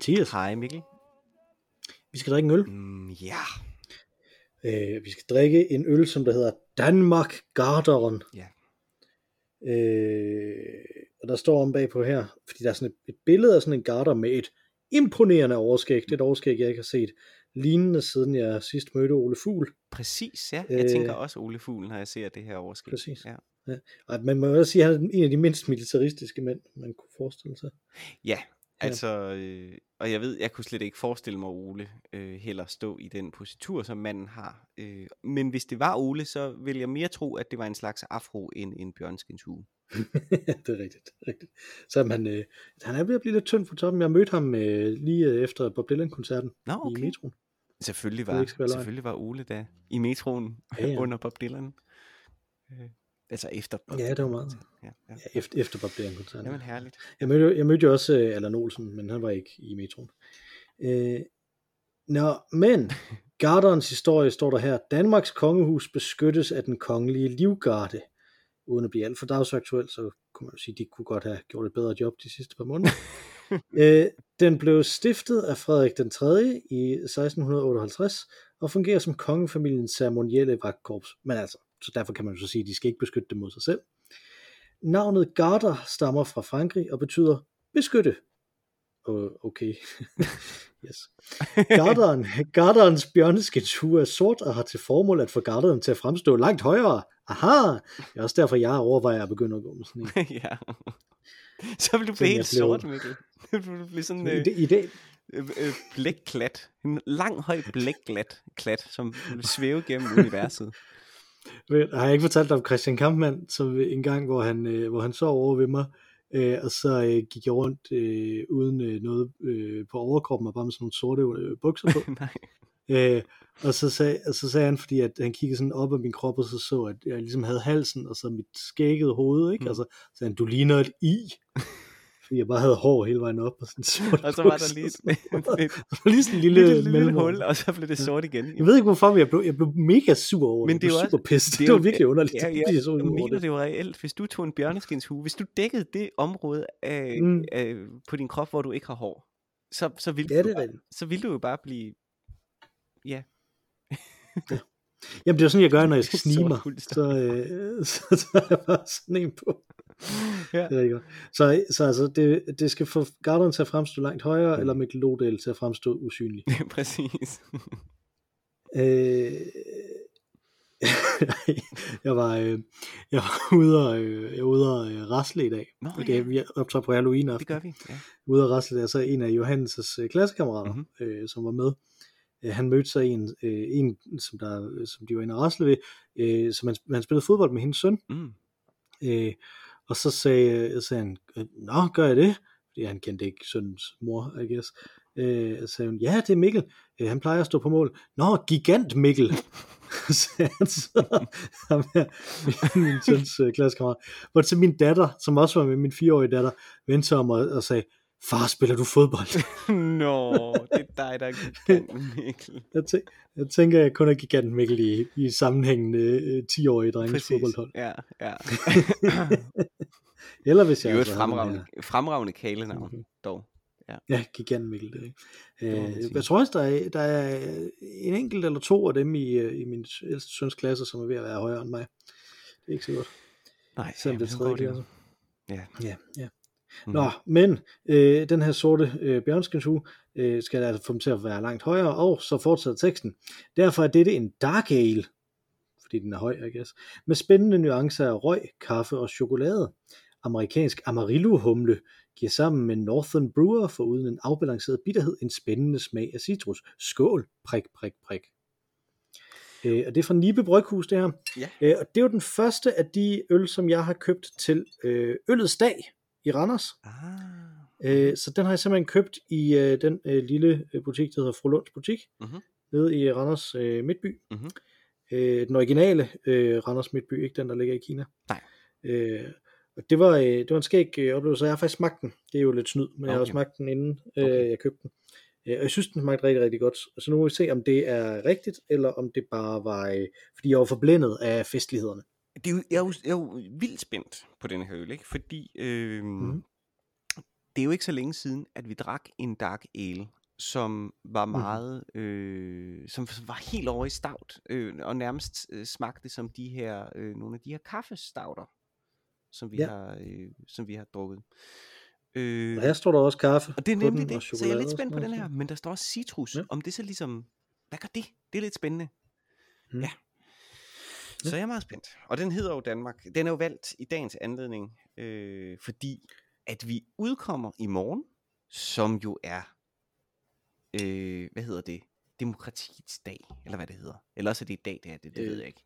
Mathias. Hej Mikkel. Vi skal drikke en øl. Mm, ja. Øh, vi skal drikke en øl, som der hedder Danmark Garderen. Ja. Øh, og der står om bagpå her, fordi der er sådan et, et billede af sådan en garter med et imponerende overskæg. Det er et overskæg, jeg ikke har set lignende, siden jeg sidst mødte Ole Fugl. Præcis, ja. Jeg Øh. tænker også Ole Fugl, når jeg ser det her overskæg. Præcis. Ja. Ja. Og man må også sige, at han er en af de mindst militaristiske mænd, man kunne forestille sig. ja, altså, øh, og jeg ved, jeg kunne slet ikke forestille mig Ole øh, heller stå i den positur, som manden har. Øh, men hvis det var Ole, så vil jeg mere tro, at det var en slags afro end en bjørnskindshue. det er rigtigt. det er rigtigt. Så man, øh, han er ved at blive lidt tynd på toppen. Jeg mødte ham øh, lige øh, efter Bob Dylan-koncerten Nå, i okay. metroen. Selvfølgelig var, selvfølgelig var Ole da i metroen Ja, ja. under Bob Dylan. Altså efter Ja, det var meget. Ja, ja. Ja, efter, efter Bob. Jamen herligt. Jeg mødte, jeg mødte jo også øh, Allan Olsen, men han var ikke i metroen. Øh, nå, men Garderens historie står der her. Danmarks kongehus beskyttes af den kongelige livgarde. Uden at blive alt for dagsaktuel, så kunne man jo sige, at de kunne godt have gjort et bedre job de sidste par måneder. øh, den blev stiftet af Frederik den 3. i 1658 og fungerer som kongefamiliens ceremonielle vagtkorps. Men altså, så derfor kan man jo så sige, at de skal ikke beskytte dem mod sig selv. Navnet Garter stammer fra Frankrig og betyder beskytte. Uh, okay. yes. Garderen, garderens bjørneskindshue er sort og har til formål at få garderen til at fremstå langt højere. Aha! Det er også derfor, jeg overvejer at begynde at gå med sådan en. ja. Så vil du blive helt blev- sort, Mikkel. Du vil blive sådan øh, det, I dag, øh, øh, blækklat. En lang, høj blækklat, klat, som vil svæve gennem universet. Har jeg ikke fortalt dig om Christian Kampmann, som en gang, hvor han, øh, hvor han sov over ved mig, øh, og så øh, gik jeg rundt øh, uden øh, noget øh, på overkroppen, og bare med sådan nogle sorte øh, bukser på. Nej. øh, og, så sagde, og så sagde han, fordi at han kiggede sådan op af min krop, og så så, at jeg ligesom havde halsen, og så mit skæggede hoved, ikke? Mm. Og så sagde han, du ligner et i. Fordi jeg bare havde hår hele vejen op, og sådan sorte Og så var der lige et, et, lige sådan en lille, lille, lille, hul, og så blev det sort igen. Jeg ved ikke hvorfor, men jeg blev, jeg blev mega sur over Men det. Jeg blev super pissed. det Det, var virkelig underligt. Ja, ja, jeg så Jeg mener det. jo reelt. Hvis du tog en bjørneskinshue, hvis du dækkede det område af, Mm. af, på din krop, hvor du ikke har hår, så, så, vil, Ja, du det bare, så vil du jo bare blive... Ja, Jamen det er jo sådan, jeg gør, når jeg skal Sort snige mig. Så, øh, så tager jeg bare sådan en på. Ja. Det er rigtig godt. Så, så altså, det, det skal få garderen til at fremstå langt højere, Mm. eller Mikkel til at fremstå usynlig. præcis. Øh, jeg var, øh, jeg var ude og, øh, jeg var ude og øh, rasle i dag. Nå, Okay, ja. vi optræder på Halloween aften. Det gør vi. Ja. ude at rasle der, så en af Johannes' øh, klassekammerater, Mhm. mm-hmm. øh, som var med, øh, han mødte så en, øh, en som, der, som de var inde og rasle ved, øh, som han, han spillede fodbold med hendes søn, Mm. øh, og så sagde, øh, sagde han, øh, nå, gør jeg det? Fordi han kendte ikke søndens mor, I guess. Øh, så sagde hun, ja, det er Mikkel, øh, han plejer at stå på mål. Nå, gigant Mikkel, sagde han så, ham her, min, min søns øh, klassekammerat. Hvor til min datter, som også var med min fireårige datter, vendte sig om og, og sagde, far, spiller du fodbold? Nå, det er dig, der er giganten, Mikkel. jeg, tæ- jeg tænker, jeg kun er gigant Mikkel i, i sammenhængende øh, 10-årige drenges Præcis. fodboldhold. Ja, ja. Eller hvis Det jeg er jo et fremragende, fremragende kælenavn, Mhm. dog. Ja, gigant Mikkel. Det, ikke? øh, jeg tror også, der er, der er en enkelt eller to af dem i, øh, i min ældste søns klasse, som er ved at være højere end mig. Det er ikke så godt. Nej, Selvom det er tredje det klasse. Ja. Ja, ja. Mhm. Nå, men øh, den her sorte øh, bjørnskindshue øh, skal altså få dem til at være langt højere, og så fortsætter teksten. Derfor er dette en dark ale, fordi den er høj, I guess, med spændende nuancer af røg, kaffe og chokolade. Amerikansk Amarillo-humle giver sammen med Northern Brewer for uden en afbalanceret bitterhed en spændende smag af citrus. Skål, prik, prik, prik. Øh, og det er fra Nibe Bryghus, det her. Ja. Øh, og det er jo den første af de øl, som jeg har købt til øh, Øllets Dag i Randers. Ah, Øh, så den har jeg simpelthen købt i øh, den øh, lille øh, butik, der hedder Fru Lunds Butik, Mhm. nede i Randers øh, Midtby. Mhm. Øh, den originale øh, Randers Midtby, ikke den, der ligger i Kina. Nej. Øh, og det var, øh, det var en skæg øh, oplevelse, jeg har faktisk smagt den. Det er jo lidt snyd, men jeg har Okay. smagt den inden øh, Okay. jeg købte den. Øh, og jeg synes, den smagte rigtig, rigtig godt. Så nu må vi se, om det er rigtigt, eller om det bare var, øh, fordi jeg var forblændet af festlighederne. Det er jo, jeg, er jo, jeg er jo vildt spændt på den her øl, ikke? fordi øh, Mhm. mm. det er jo ikke så længe siden, at vi drak en dark ale, som var meget, mm. øh, som var helt over i stout, øh, og nærmest øh, smagte som de her, øh, nogle af de her kaffestauter, som vi, Ja. har, øh, som vi har drukket. Øh, Og her står der også kaffe og det er nemlig den, det, så jeg er lidt spændt på den her, men der står også citrus. Ja. Om det så ligesom, hvad gør det? Det er lidt spændende. Mm. Ja. Så jeg er meget spændt. Og den hedder jo Danmark. Den er jo valgt i dagens anledning, øh, fordi at vi udkommer i morgen, som jo er, øh, hvad hedder det? Demokratiets dag, eller hvad det hedder. Eller også er det i dag, det er det, det Øh, ved jeg ikke.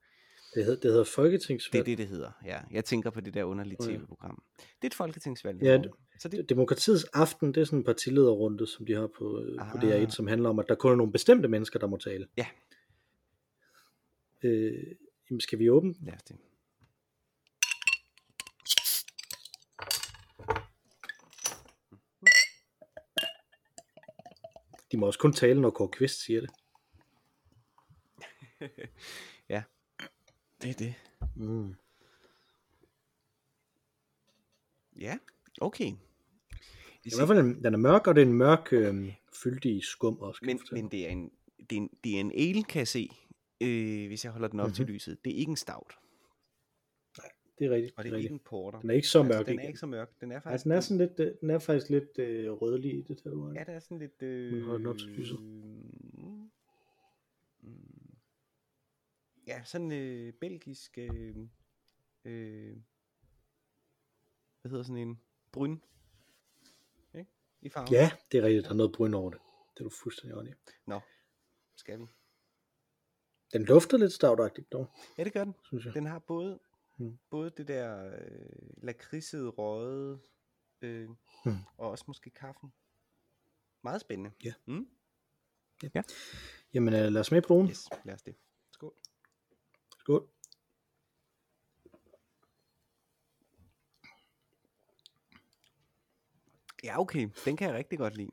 Det, hed, det hedder Det er Folketingsvalg. det, det hedder, ja. Jeg tænker på det der underlige Åh, ja. tv-program. Det er et folketingsvalg. Ja. Så det, Demokratiets aften, det er sådan en partilederrunde, som de har på, øh, på Ah. DR1, som handler om, at der kun er nogle bestemte mennesker, der må tale. Ja. Øh, jamen, skal vi åbne? lad os det. De må også kun tale, når Kåre Kvist siger det. Det er det. Mm. Ja, okay. I hvert fald, en- den er mørk, og det er en mørk, øh, fyldig skum også. Men, men det, er en, det, er en, det er en ale, kan jeg se, øh, hvis jeg holder den op mm-hmm. til Mhm. lyset. Det er ikke en stout, det er rigtigt. og Det det er er ikke rigtigt. en porter. Den er ikke så mørk altså, den er igen. ikke så mørk. Den er Nej, faktisk, den er, sådan lidt, øh, den er faktisk lidt øh, rødlig i det her. ja, der er sådan lidt... Men Øh, hold den op til lyset. mm, mm, ja, sådan øh, belgisk... Øh, øh, hvad hedder sådan en? Bryn. Ikke? I farven. Ja, det er rigtigt. Der er noget bryn over det. Det er du fuldstændig i. Nå, skal vi? Den lufter lidt stavtagtigt dog, Ja, det gør den. synes jeg. Den har både, Mm. mm. både det der øh, lakridsede røde, øh, Mm. mm. og også måske kaffen. Meget spændende. Ja. Mm? Jamen øh, lad os med på nogen. Yes, lad os det. Skål. Skål. Ja, okay. Den kan jeg rigtig godt lide.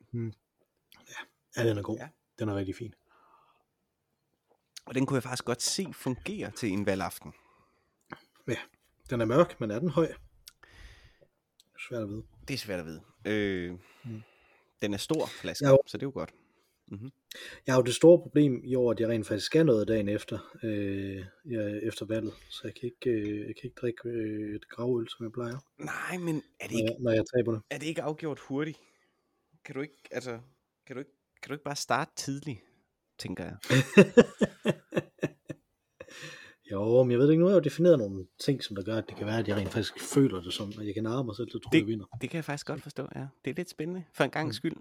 Ja, den er god. Ja. Den er rigtig fin. Og den kunne jeg faktisk godt se fungere til en valgaften. Ja, den er mørk, men er den høj? Svært at vide. Det er svært at vide. Øh, Mm. Den er stor flaske, Ja, så det er jo godt. Mm-hmm. Jeg har jo det store problem i år, at jeg rent faktisk skal noget dagen efter, øh, ja, efter valget, så jeg kan ikke, øh, jeg kan ikke drikke øh, et gravøl, som jeg plejer, Nej, men er det, når ikke, jeg, når jeg taber det. er det ikke afgjort hurtigt? Kan du ikke, altså, kan du ikke, kan du ikke bare starte tidligt, tænker jeg. jo, men jeg ved det ikke, nu har jeg jo defineret nogle ting, som der gør, at det kan være, at jeg rent faktisk føler det som, at jeg kan narre mig selv, så tror Det- jeg vinder. Det kan jeg faktisk godt forstå, ja. Det er lidt spændende, for en gang Mm. skyld.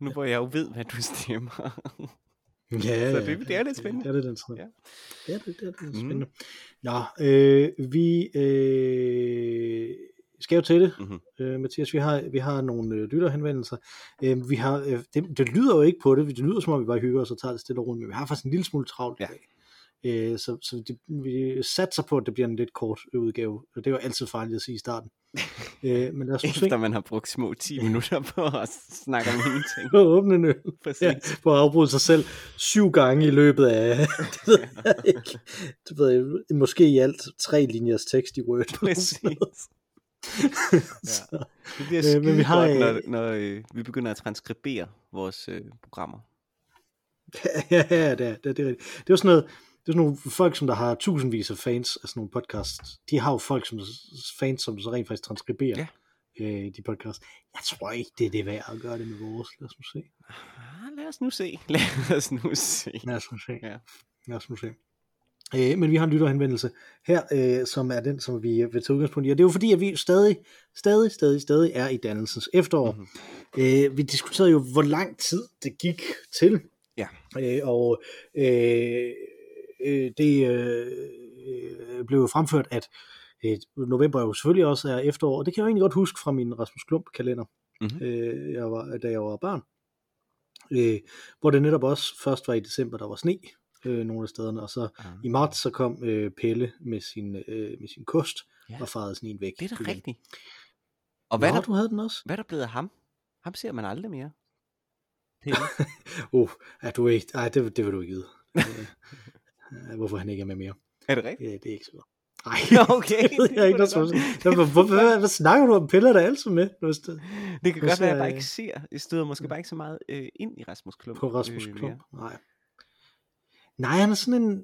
Nu hvor jeg jo ved, hvad du stemmer. Ja, Så ja, det- det er lidt spændende. Det er det, den sådan. Ja. Det er det, det er det, Mm. spændende. Nå, øh, vi øh, skal jo til det, Mhm. øh, Mathias. Vi har, vi har nogle øh, lytterhenvendelser. Øh, vi har, øh, det, det lyder jo ikke på det. Det lyder som om, vi bare hygger os og tager det stille og roligt, men vi har faktisk en lille smule travlt i Ja. dag. Øh, så så det, vi satser på, at det bliver en lidt kort udgave. Og det er jo altid farligt at sige i starten. øh, men lad os. Efter man har brugt små 10 minutter på at snakke om ingenting. På at åbne en øl. Ja, på at afbryde sig selv syv gange i løbet af, det ved jeg ikke, det ved jeg, måske i alt tre linjers tekst i Word. Præcis. Så, Det bliver Øh, skide men vi har, godt, når, øh, når øh, vi begynder at transkribere vores øh, programmer. ja, ja, det er, det, er, det, er, rigtigt. det er sådan noget, det er sådan nogle folk, som der har tusindvis af fans af sådan nogle podcasts. De har jo folk, som fans, som så rent faktisk transkriberer Ja. øh, de podcasts. Jeg tror ikke, det er det værd at gøre det med vores. Lad os nu se. Ah, lad os nu se. Lad os nu se. Lad os nu se. Ja. Lad os nu se. Øh, men vi har en lytterhenvendelse her, øh, som er den, som vi vil tage udgangspunkt i. Og det er jo fordi, at vi stadig, stadig, stadig, stadig er i dannelsens efterår. Mhm. Øh, vi diskuterede jo, hvor lang tid det gik til. Ja. Øh, og øh, øh, det øh, øh, blev jo fremført, at øh, november jo selvfølgelig også er efterår. Og det kan jeg jo egentlig godt huske fra min Rasmus Klump kalender, Mhm. øh, jeg var, da jeg var barn. Øh, hvor det netop også først var i december, der var sne øh, nogle af stederne, og så Ah. i marts så kom øh, Pelle med sin, øh, med sin kost Ja. og farede sneen væk. Det er da rigtigt. Og hvad, Nå, er der, du havde den også? hvad er der blevet af ham? Ham ser man aldrig mere. Pelle. Uh, er du ikke? Ej, det, det vil du ikke vide. Øh, Hvorfor han ikke er med mere. er det rigtigt? Ja, det er ikke så godt. Nej, Okay, det ved det jeg ikke. da godt hvad, hvad, snakker du om? Piller der altid med? Hvis det, Det kan godt være, at jeg bare ikke ser. Jeg støder måske bare ikke så meget øh, ind i Rasmus Klump. på Rasmus øh, Klump? mere. Nej. Nej, han er sådan en...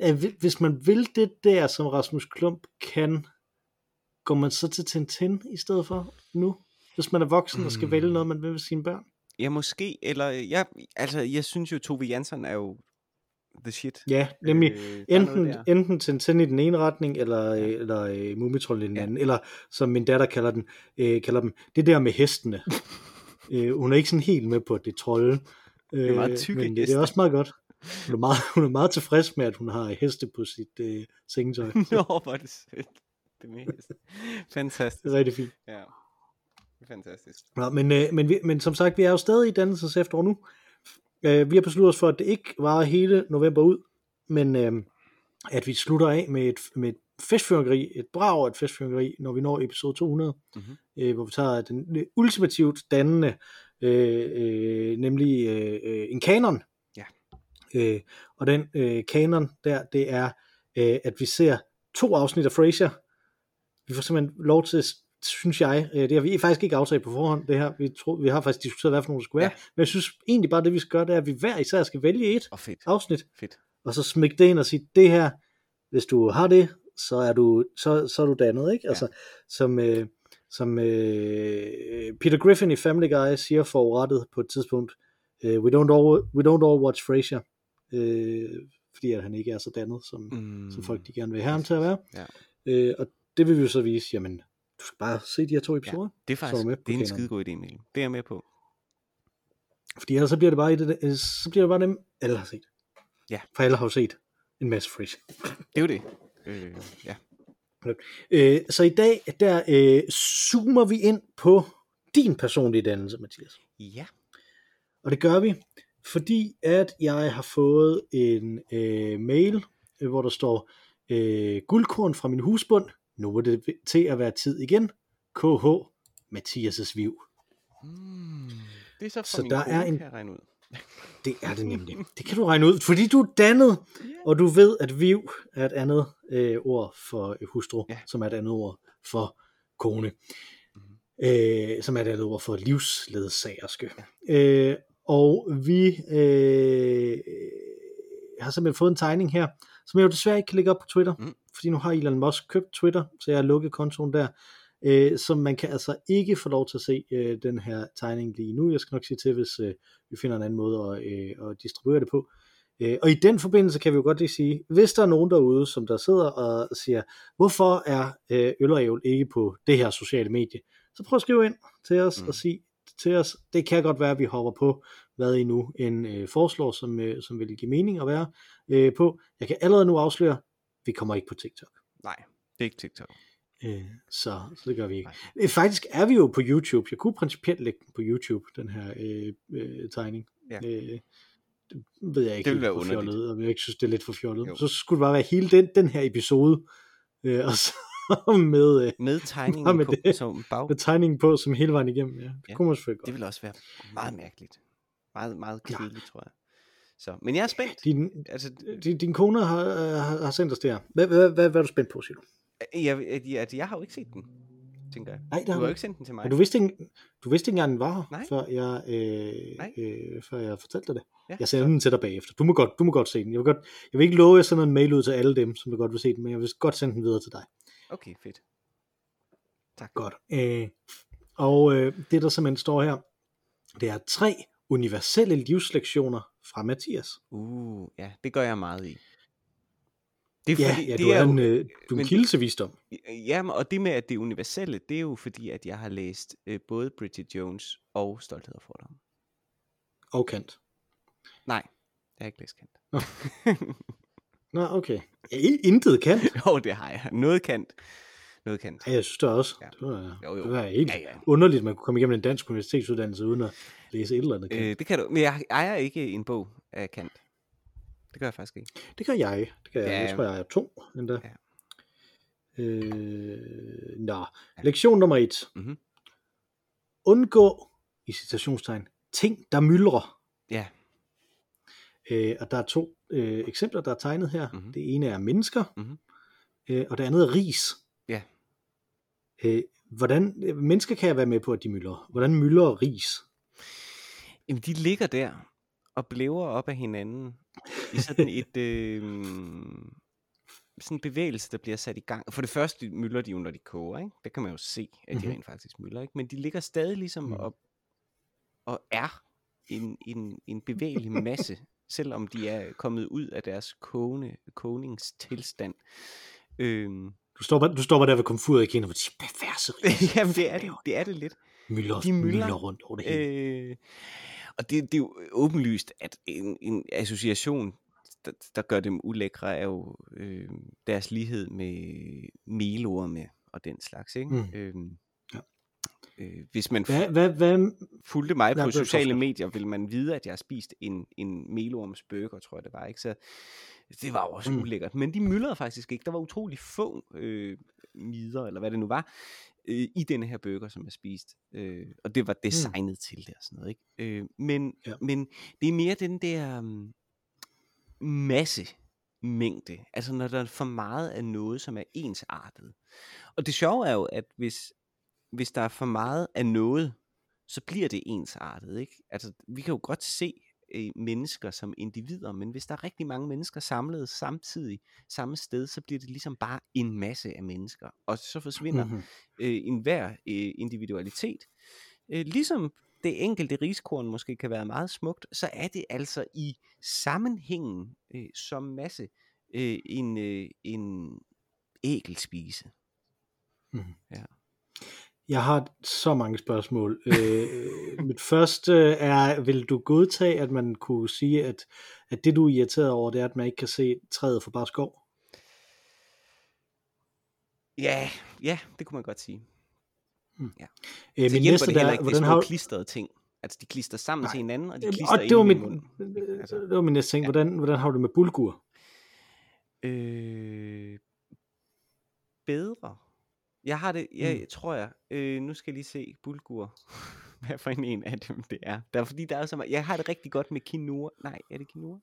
Ja, hvi- Hvis man vil det der, som Rasmus Klump kan, går man så til Tintin i stedet for nu? Hvis man er voksen og skal Mm. vælge noget, man vil med sine børn? Ja, måske. Eller, jeg, altså, jeg synes jo, Tove Jansson er jo the shit. Ja, nemlig Øh, enten, enten Tintin i den ene retning, eller, ja. eller øh, Mumitrollen i den Ja. anden. Eller som min datter kalder, den, øh, kalder dem, det der med hestene. øh, hun er ikke sådan helt med på, at det er trolde. Øh, meget tykke men det, det heste. er også meget godt. Hun er meget, hun er meget tilfreds med, at hun har heste på sit øh, sengetøj. Nå, hvor er det sødt. Det heste. Fantastisk. Det er rigtig fint. Ja. Fantastisk. Nå, men, øh, men, vi, men som sagt, vi er jo stadig i dannelses efterår nu. Øh, vi har besluttet os for, at det ikke varer hele november ud, men øh, at vi slutter af med et, med et festfyrkeri, et brag af et festfyrkeri, når vi når episode 200, Mhm. øh, hvor vi tager den øh, ultimativt dannende, øh, øh, nemlig øh, øh, en kanon. Ja. Øh, og den øh, kanon der, det er, øh, at vi ser to afsnit af Frasier. Vi får simpelthen lov til, synes jeg, øh, det har vi faktisk ikke aftalt på forhånd, det her. Vi, tro, vi har faktisk diskuteret, hvad for nogle det skulle være. Ja. Men jeg synes egentlig bare, det vi skal gøre, det er, at vi hver især skal vælge et Og fedt. afsnit, Fedt. og så smække det ind og sige, det her, hvis du har det, så er du, så, så er du dannet, ikke? Ja. Altså, som, øh, som øh, Peter Griffin i Family Guy siger forurettet på et tidspunkt, øh, we, don't all, we don't all watch Frasier, øh, fordi at han ikke er så dannet, som, mm. Som folk de gerne vil have ham til at være. Ja. Øh, og det vil vi jo så vise, jamen, du skal bare se de her to episoder, Det er Så faktisk med det er en skide god idé, Emil. Det er jeg med på. fordi ellers så bliver det bare, det, øh, så bliver det bare dem, alle har set. Ja. For alle har jo set en masse Frasier. Det er jo det. Øh, ja. Øh, så i dag, der øh, zoomer vi ind på din personlige dannelse, Mathias. Ja. Og det gør vi, fordi at jeg har fået en øh, mail, øh, hvor der står, øh, guldkorn fra min husbund, nu er det til at være tid igen, KH, Mathias' Viv. Mm. Det er så Så der er en- ud. Det er det nemlig. Det kan du regne ud, fordi du er dannet, og du ved, at Viv er et andet øh, ord for hustru, Ja. som er et andet ord for kone, Mhm. øh, som er et andet ord for livsledsagerske. Ja. Øh, og vi øh, har simpelthen fået en tegning her, som jeg jo desværre ikke kan lægge op på Twitter, mm. fordi nu har Elon Musk købt Twitter, så jeg har lukket kontoen der. Øh, så man kan altså ikke få lov til at se øh, den her tegning lige nu. Jeg skal nok sige til, hvis øh, vi finder en anden måde at, øh, at distribuere det på. Øh, og i den forbindelse kan vi jo godt lige sige, hvis der er nogen derude, som der sidder og siger, hvorfor er øh, øl og ævl ikke på det her sociale medie, så prøv at skrive ind til os Mm. og sige til os, det kan godt være, at vi hopper på, hvad I nu en øh, foreslår, som, øh, som vil give mening at være øh, på. Jeg kan allerede nu afsløre, vi kommer ikke på TikTok. Nej, det er ikke TikTok. Øh, så, så det gør vi ikke. Nej. Øh, faktisk er vi jo på YouTube. Jeg kunne principielt lægge den på YouTube, den her øh, øh, tegning. Ja. Øh, det ved jeg ikke Det ville være underligt. fjollet, og jeg ikke synes, det er lidt for fjollet. Jo. Så skulle det bare være hele den, den her episode, øh, og så med, øh, Med tegningen med på, det. som bag. med tegningen på, som hele vejen igennem. Ja, det Ja. kunne man selvfølgelig Det godt. vil også være meget mærkeligt. Meget, meget kedeligt, tror jeg. Så, men jeg er spændt. Din, Altså, din, din kone har, har, har sendt os det her. Hvad, hvad, hvad, hvad er du spændt på, siger du? Jeg, jeg, jeg, jeg har jo ikke set den, tænker jeg. Nej, det Du har du jo ikke sendt den til mig. Men du vidste ikke, du vidste ikke engang, den var her, Nej. før jeg, øh, Nej. øh, før jeg fortalte dig det. Ja, Jeg sender den til dig bagefter. Du må godt, du må godt se den. Jeg vil, godt, jeg vil ikke love, at jeg sender en mail ud til alle dem, som vil godt vil se den, men jeg vil godt sende den videre til dig. Okay, fedt. Tak. Godt. Øh, og øh, det, der simpelthen står her, det er tre universelle livslektioner fra Mathias. Uh, ja, det gør jeg meget i. Det Ja, ja du, er en, øh, du er en kilde til visdom. Jamen, og det med, at det er universelle, det er jo fordi, at jeg har læst øh, både Bridget Jones og Stolthed og Fordom. Og kant. Nej, jeg har ikke læst Kant. Nå, okay. Ja, intet kant. jo, det har jeg. Noget Kant. Noget Kant. Ja, jeg synes det også. Ja. Det var, Jo, jo. det var helt Ja, ja. underligt, at man kunne komme igennem en dansk universitetsuddannelse uden at læse et eller andet kant. Øh, det kan du, men jeg ejer ikke en bog af Kant. Det gør jeg faktisk ikke. Det gør jeg. Det gør jeg. Ja. Jeg tror, jeg er to endda. Ja. Øh, nå. Lektion nummer et. Mhm. Undgå, i citationstegn, ting, der myldrer. Ja, Øh, og der er to øh, eksempler, der er tegnet her. Mhm. Det ene er mennesker, Mhm. øh, og det andet er ris. Ja. Øh, hvordan, øh, mennesker kan jeg være med på, at de myldrer. Hvordan myldrer ris? Jamen, de ligger der og blæver op af hinanden i sådan et øh, sådan en bevægelse, der bliver sat i gang. For det første mylder de jo, når de koger, ikke? Det kan man jo se, at de Mhm. rent faktisk mylder, ikke? Men de ligger stadig ligesom Mhm. og, og er en, en, en bevægelig masse, selvom de er kommet ud af deres kogende, kogningstilstand. Øhm, Du står, bare, du står bare der ved komfuret og hvor de siger, ris. jamen, det er det, det er det lidt. Myldrer, de myldrer, myldrer rundt over det hele. Øh, og det, det er jo åbenlyst, at en, en association, der, der gør dem ulækre, er jo øh, deres lighed med melorme og den slags. Ikke? Mm. Øhm, Ja. øh, hvis man Hvad, hvad, hvad, fulgte mig Nej, på sociale forskel. medier, vil man vide, at jeg har spist en, en melormsburger, tror jeg det var. Ikke? Så det var jo også mm. ulækkert. Men de myldrede faktisk ikke. Der var utrolig få øh, mider, eller hvad det nu var, øh, i denne her burger, som jeg spiste. Øh, og det var designet mm. til det og sådan noget. Ikke? Øh, men, ja. men det er mere den der um, masse mængde. Altså når der er for meget af noget, som er ensartet. Og det sjove er jo, at hvis, hvis der er for meget af noget, så bliver det ensartet. Ikke? Altså, vi kan jo godt se øh, mennesker som individer, men hvis der er rigtig mange mennesker samlet samtidig samme sted, så bliver det ligesom bare en masse af mennesker. Og så forsvinder Mhm. øh, enhver øh, individualitet. Øh, ligesom det enkelte riskorn måske kan være meget smukt, så er det altså i sammenhængen øh, som masse øh, en, øh, en ægelspise. Jeg har så mange spørgsmål. Øh, mit første er, vil du godtage, at man kunne sige, at, at det du er irriteret over, det er, at man ikke kan se træet for bare skov? Ja, ja, det kunne man godt sige. Øh, Så min hjælper næste det der, heller er, ikke, det er hvordan små har klistrede ting. Altså, de klister sammen Nej. til hinanden, og de klister og det var, mit, munden. Altså. det var min næste ting. Hvordan, hvordan har du det med bulgur? Øh, bedre. Jeg har det, jeg Mm. mm. tror jeg, øh, nu skal jeg lige se bulgur, hvad for en af dem det er. Der er fordi der er så meget, jeg har det rigtig godt med quinoa. Nej, er det quinoa?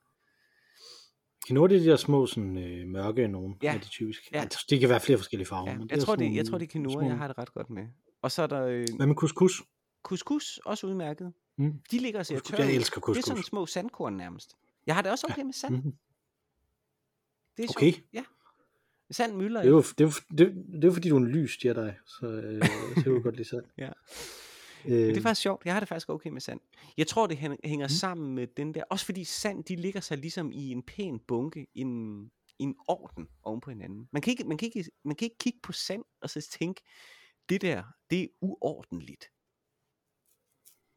Quinoa, det er de der små sådan, øh, mørke nogen, Ja. er de typisk. Ja. Altså, det kan være flere forskellige farver. Ja, men jeg, tror, det, jeg tror, det er quinoa, små- jeg har det ret godt med. Og så er der øh, Hvad med couscous? couscous, også udmærket. Mm. De ligger og ser Couscous, tørre jeg elsker Det er som couscous. små sandkorn nærmest. Jeg har det også okay med sand. Mhm. Det er Okay. sjovt. Ja. Sand mylder Det er, jo, det, er, jo- det, det er jo fordi, du er en lys Jedi, så, øh, så kan du godt lide sand. Ja. Øh, det er faktisk sjovt. Jeg har det faktisk okay med sand. Jeg tror, det hæng- hænger Mm. sammen med den der... Også fordi sand, de ligger sig ligesom i en pæn bunke, i en, en orden oven på hinanden. Man kan, ikke, man, kan ikke, man kan ikke kigge på sand og så tænke, det der, det er uordentligt.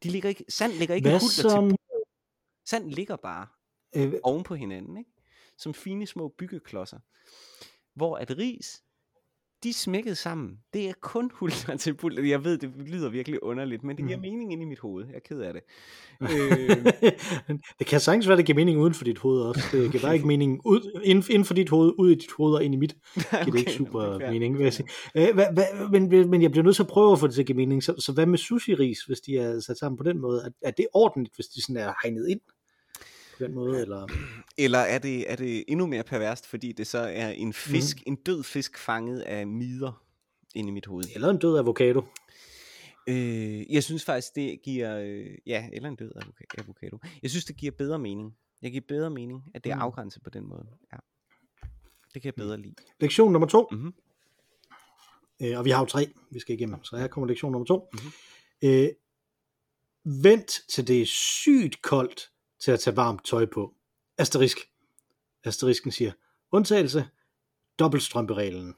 De ligger ikke, sand ligger ikke Hvad så til Sand ligger bare øh, oven på hinanden, ikke? som fine små byggeklodser. Hvor at ris, de er smækket sammen. Det er kun hulter til bulter. Jeg ved, det lyder virkelig underligt, men det giver Mhm. mening ind i mit hoved. Jeg er ked af det. øh, det kan sagtens være, det giver mening uden for dit hoved også. Det giver bare ikke mening ud, inden, inden for dit hoved, ud i dit hoved og ind i mit. Giver det ikke super fair. mening, vil jeg sige. Øh, hva, hva, men, men jeg bliver nødt til at prøve at få det til at give mening. Så, så hvad med sushi-ris, hvis de er sat sammen på den måde? Er, er det ordentligt, hvis de sådan er hegnet ind på den måde? Eller? Eller er det, er det endnu mere perverst, fordi det så er en fisk, Mhm. mm. en død fisk fanget af mider ind i mit hoved? eller en død avocado? Øh, jeg synes faktisk, det giver... Øh, ja, eller en død avoca- avocado. Jeg synes, det giver bedre mening. Jeg giver bedre mening, at det er Mm. afgrænset på den måde. Ja. Det kan jeg bedre lide. Lektion nummer to. Mhm. Øh, og vi har jo tre, vi skal igennem. Så her kommer lektion nummer to. Mhm. Øh, vent til det er sygt koldt til at tage varmt tøj på. Asterisk. Asterisken siger, undtagelse, dobbeltstrømpereglen.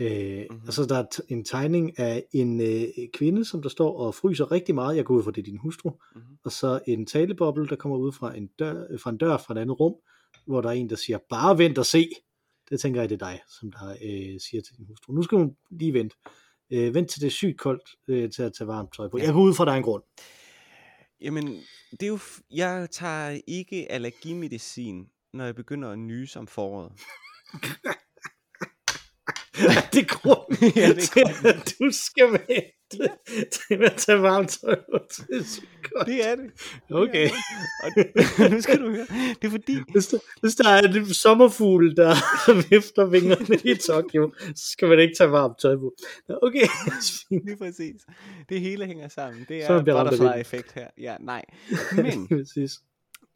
Øh, Mhm. Og så er der t- en tegning af en øh, kvinde, som der står og fryser rigtig meget. Jeg går ud fra, det er din hustru. Mhm. Og så en taleboble, der kommer ud fra en, dør, fra en dør fra et andet rum, hvor der er en, der siger, bare vent og se. Det tænker jeg, det er dig, som der øh, siger til din hustru. Nu skal hun lige vente. Øh, vent til det er sygt koldt øh, til at tage varmt tøj på. Ja. Jeg går ud fra, der er en grund. Jamen, det er jo... Jeg tager ikke allergimedicin, når jeg begynder at nyse om foråret. det er grund Ja, det er at du skal vente. Det, det med at tage varmt tøj på, det er. Det er. Okay. Det er. Og nu skal du høre. Det er fordi, Hvis der, hvis der er en sommerfugl, der vifter vingerne i Tokyo, så skal man ikke tage varmt tøj på. Okay, lige præcis. Det hele hænger sammen. Det er butterfly-effekt her. Ja, nej. Men.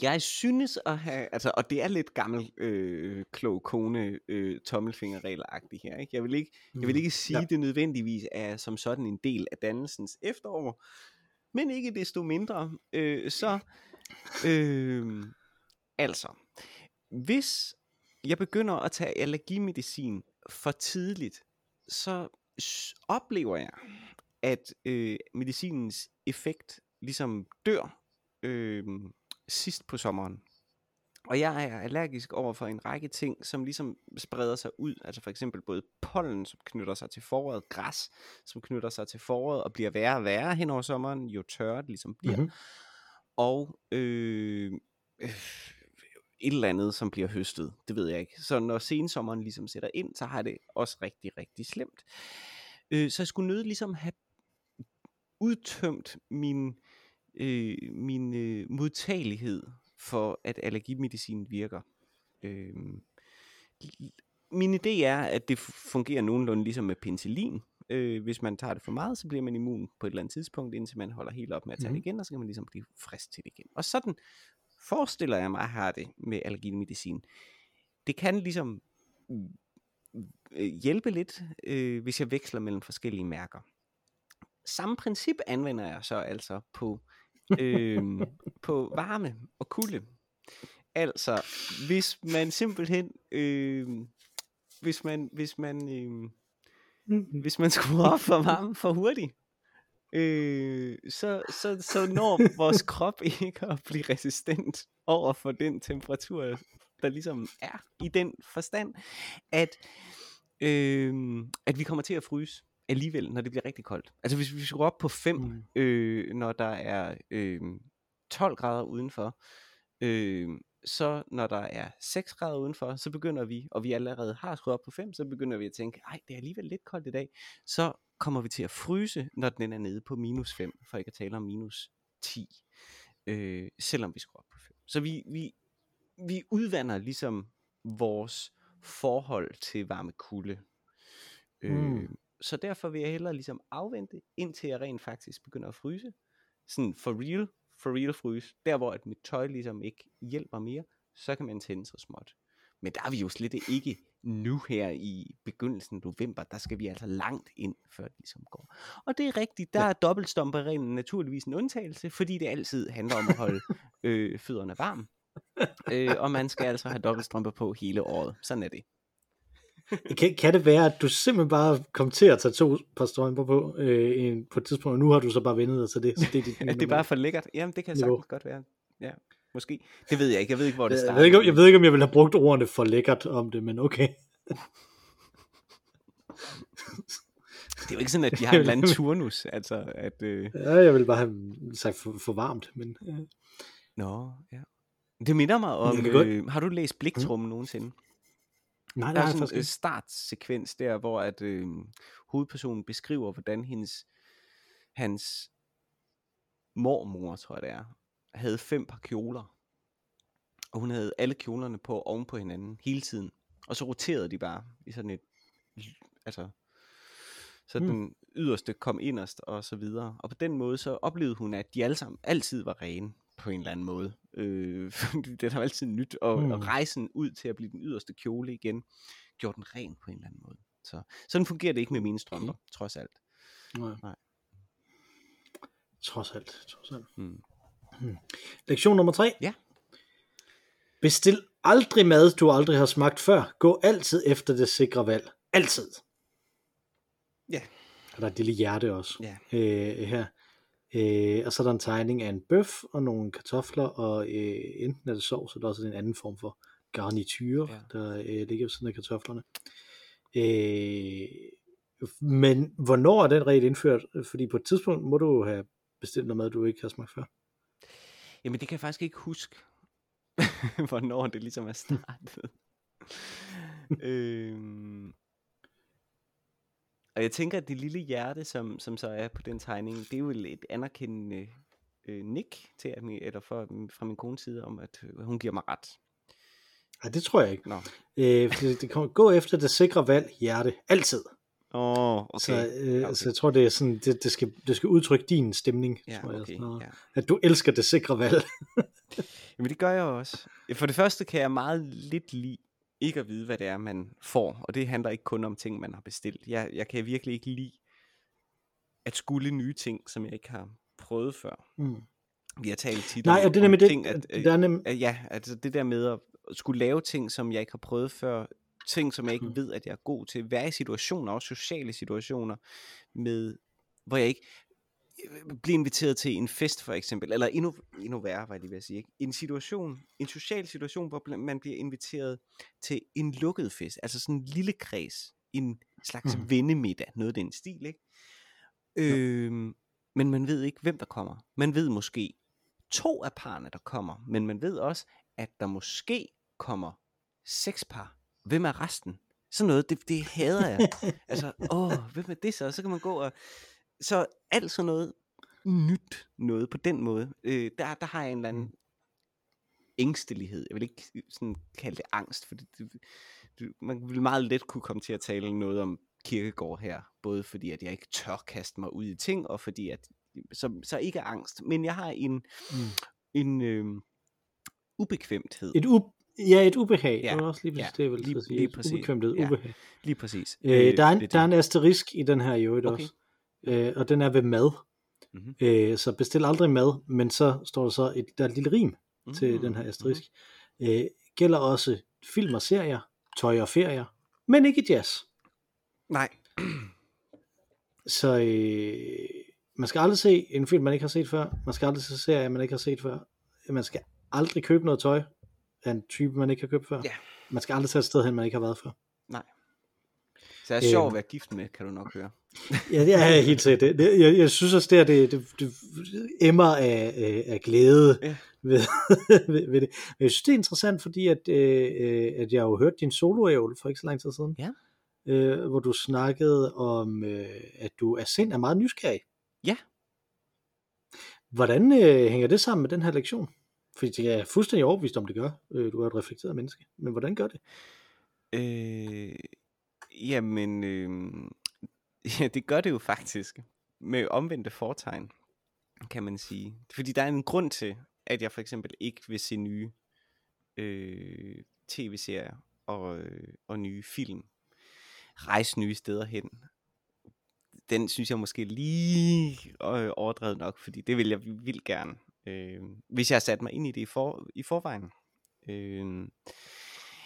Jeg synes at have, altså, og det er lidt gammel, øh, klog kone, øh, tommelfingerregler-agtigt her, ikke? Jeg vil ikke, jeg vil ikke sige, Ja. det nødvendigvis er som sådan en del af dannelsens efterår, men ikke desto mindre, øh, så, øh, altså, hvis jeg begynder at tage allergimedicin for tidligt, så oplever jeg, at øh, medicinens effekt ligesom dør øh, sidst på sommeren. Og jeg er allergisk over for en række ting, som ligesom spreder sig ud. Altså for eksempel både pollen, som knytter sig til foråret, græs, som knytter sig til foråret og bliver værre og værre hen over sommeren, jo tørre det ligesom bliver. Mhm. Mm-hmm. Og øh, øh, et eller andet, som bliver høstet. Det ved jeg ikke. Så når sensommeren ligesom sætter ind, så har det også rigtig, rigtig slemt. Øh, så jeg skulle nødt ligesom have udtømt min, øh, min øh, modtagelighed for, at allergimedicin virker. Øh, min idé er, at det fungerer nogenlunde ligesom med penicillin. Øh, hvis man tager det for meget, så bliver man immun på et eller andet tidspunkt, indtil man holder helt op med at tage Mhm. det igen, og så kan man ligesom blive frisk til det igen. Og sådan forestiller jeg mig, at har det med allergimedicin. Det kan ligesom øh, hjælpe lidt, øh, hvis jeg veksler mellem forskellige mærker. Samme princip anvender jeg så altså på, øh, på varme og kulde. Altså, hvis man simpelthen, øh, hvis man, hvis man, øh, hvis man skruer op for varmen for hurtigt, øh, så, så, så når vores krop ikke at blive resistent over for den temperatur, der ligesom er i den forstand, at, øh, at vi kommer til at fryse alligevel, når det bliver rigtig koldt. Altså hvis vi skruer op på 5, Mm. øh, når der er øh, 12 grader udenfor, øh, så når der er 6 grader udenfor, så begynder vi, og vi allerede har skruet op på 5, så begynder vi at tænke, ej, det er alligevel lidt koldt i dag. Så kommer vi til at fryse, når den er nede på minus 5, for ikke at tale om minus 10, øh, selvom vi skruer op på 5. Så vi, vi, vi udvander ligesom vores forhold til varme kulde. Øh, Mm. Så derfor vil jeg hellere ligesom afvente, indtil jeg rent faktisk begynder at fryse. Sådan for real, for real fryse. Der hvor at mit tøj ligesom ikke hjælper mere, så kan man tænde så småt. Men der er vi jo slet ikke nu her i begyndelsen af november. Der skal vi altså langt ind, før det ligesom går. Og det er rigtigt, der er dobbeltstomperreglen naturligvis en undtagelse, fordi det altid handler om at holde øh, fødderne varme. øh, og man skal altså have dobbeltstrømper på hele året. Sådan er det. Kan, kan det være, at du simpelthen bare kom til at tage to par strømper på øh, en, på et tidspunkt, og nu har du så bare vendet dig til det? Så det er, dit det er bare for lækkert. Jamen, det kan Niveau. sagtens godt være. Ja, måske. Det ved jeg ikke. Jeg ved ikke, hvor det jeg, starter. ved ikke, jeg ved ikke, om jeg ville have brugt ordene for lækkert om det, men okay. Det er jo ikke sådan, at de har en eller anden turnus. Altså, at... Øh... Ja, jeg ville bare have sagt for, for varmt, men ja. Nå, ja. Det minder mig om... Jeg Øh, har du læst Bliktrum mm. nogensinde? Nej, Der er sådan en øh, startsekvens der, hvor at øh, hovedpersonen beskriver, hvordan hendes, hans mormor, tror jeg det er, havde fem par kjoler. Og hun havde alle kjolerne på oven på hinanden hele tiden. Og så roterede de bare i sådan et, altså, så Hmm. den yderste kom inderst og så videre. Og på den måde så oplevede hun, at de alle sammen altid var rene på en eller anden måde. Øh, det var altid nyt, og, Hmm. og rejsen ud til at blive den yderste kjole igen, gjorde den ren på en eller anden måde. Så sådan fungerer det ikke med mine strømper, trods alt. Nej. Nej. Trods alt, trods alt. Mm. Lektion nummer tre. Ja. Bestil aldrig mad, du aldrig har smagt før. Gå altid efter det sikre valg. Altid. Ja. Og der er et lille hjerte også Ja. øh, her. Øh, og så er der en tegning af en bøf og nogle kartofler, og øh, enten er det sovs, eller også er det en anden form for garnityr, Ja. der øh, ligger ved siden af kartoflerne. Øh, men hvornår er den regel indført? Fordi på et tidspunkt må du have bestilt noget mad, du ikke har smagt før. Jamen det kan jeg faktisk ikke huske, hvornår det ligesom er startet. øhm, Og jeg tænker, at det lille hjerte, som, som så er på den tegning, det er jo et anerkendende øh, nik til, at min, eller for, fra min kones side, om at øh, hun giver mig ret. Nej, det tror jeg ikke. Nå. Øh, det, det kommer gå efter det sikre valg, hjerte, altid. Åh, oh, okay. Så, øh, okay. så jeg tror, det er sådan, det, det, skal, det skal udtrykke din stemning, Ja, tror jeg. okay, snarere. ja. At du elsker det sikre valg. Jamen det gør jeg også. For det første kan jeg meget lidt lide ikke at vide, hvad det er, man får. Og det handler ikke kun om ting, man har bestilt. Jeg, jeg kan virkelig ikke lide at skulle nye ting, som jeg ikke har prøvet før. Mm. Vi har talt tit Nej, om, det der med det, ting, at, øh, der er nem, at, ja, altså det der med at skulle lave ting, som jeg ikke har prøvet før, ting, som jeg ikke Mm. ved, at jeg er god til, være i situationer, også sociale situationer, med, hvor jeg ikke øh, bliver inviteret til en fest for eksempel, eller endnu, endnu værre, var jeg lige ved at sige, ikke? en situation, en social situation, hvor man bliver inviteret til en lukket fest, altså sådan en lille kreds, en slags mm. vennemiddag, noget af den stil, ikke? Øhm, men man ved ikke, hvem der kommer. Man ved måske to af parerne, der kommer, men man ved også, at der måske kommer seks par. Hvem er resten? Sådan noget, det, det hader jeg. altså, åh, hvem er det så? Så kan man gå og... Så alt sådan noget nyt noget på den måde, øh, der, der har jeg en eller anden Mm. ængstelighed. Jeg vil ikke sådan kalde det angst, for det, man vil meget let kunne komme til at tale noget om kirkegård her, både fordi at jeg ikke tør kaste mig ud i ting, og fordi at, så, så ikke angst, men jeg har en, Mm. en øh, ubekvemthed. et, u, ja, et ubehag. Ja, det var også lige præcis ja, det, jeg ville lige- lige, præcis. Ubekvemtet Ja. ubehag. Lige præcis. Øh, der, er en, det er der er en asterisk i den her i øvrigt Okay. også, øh, og den er ved mad. Mhm. Øh, så bestil aldrig mad, men så står der så et, der er et lille rim til Mm, den her asterisk. Øh, gælder også film og serier, tøj og ferier, men ikke jazz. Nej. Så øh, man skal aldrig se en film, man ikke har set før. Man skal aldrig se serier, man ikke har set før. Man skal aldrig købe noget tøj af en type, man ikke har købt før. Ja. Man skal aldrig tage et sted hen, man ikke har været før. Nej. Så jeg er sjov Øhm. at være gift med, kan du nok høre. Ja, det er helt sikkert. Det, jeg, jeg synes også, det, det, det, det emmer af, af, glæde Ja. ved, ved, ved det. Men jeg synes, det er interessant, fordi at, øh, at jeg har jo hørt din soloævl for ikke så lang tid siden. Ja. Øh, hvor du snakkede om, øh, at du er sind er meget nysgerrig. Ja. Hvordan øh, hænger det sammen med den her lektion? Fordi jeg er fuldstændig overbevist om, det gør. Øh, du er et reflekteret menneske. Men hvordan gør det? Øh, jamen, øh, ja, det gør det jo faktisk. Med omvendte fortegn, kan man sige. Fordi der er en grund til, at jeg for eksempel ikke vil se nye øh, tv-serier og, øh, og nye film. Rejse nye steder hen. Den synes jeg måske lige øh, overdrevet nok, fordi det vil jeg vildt gerne. Øh, hvis jeg satte mig ind i det i, for, i forvejen. Øh,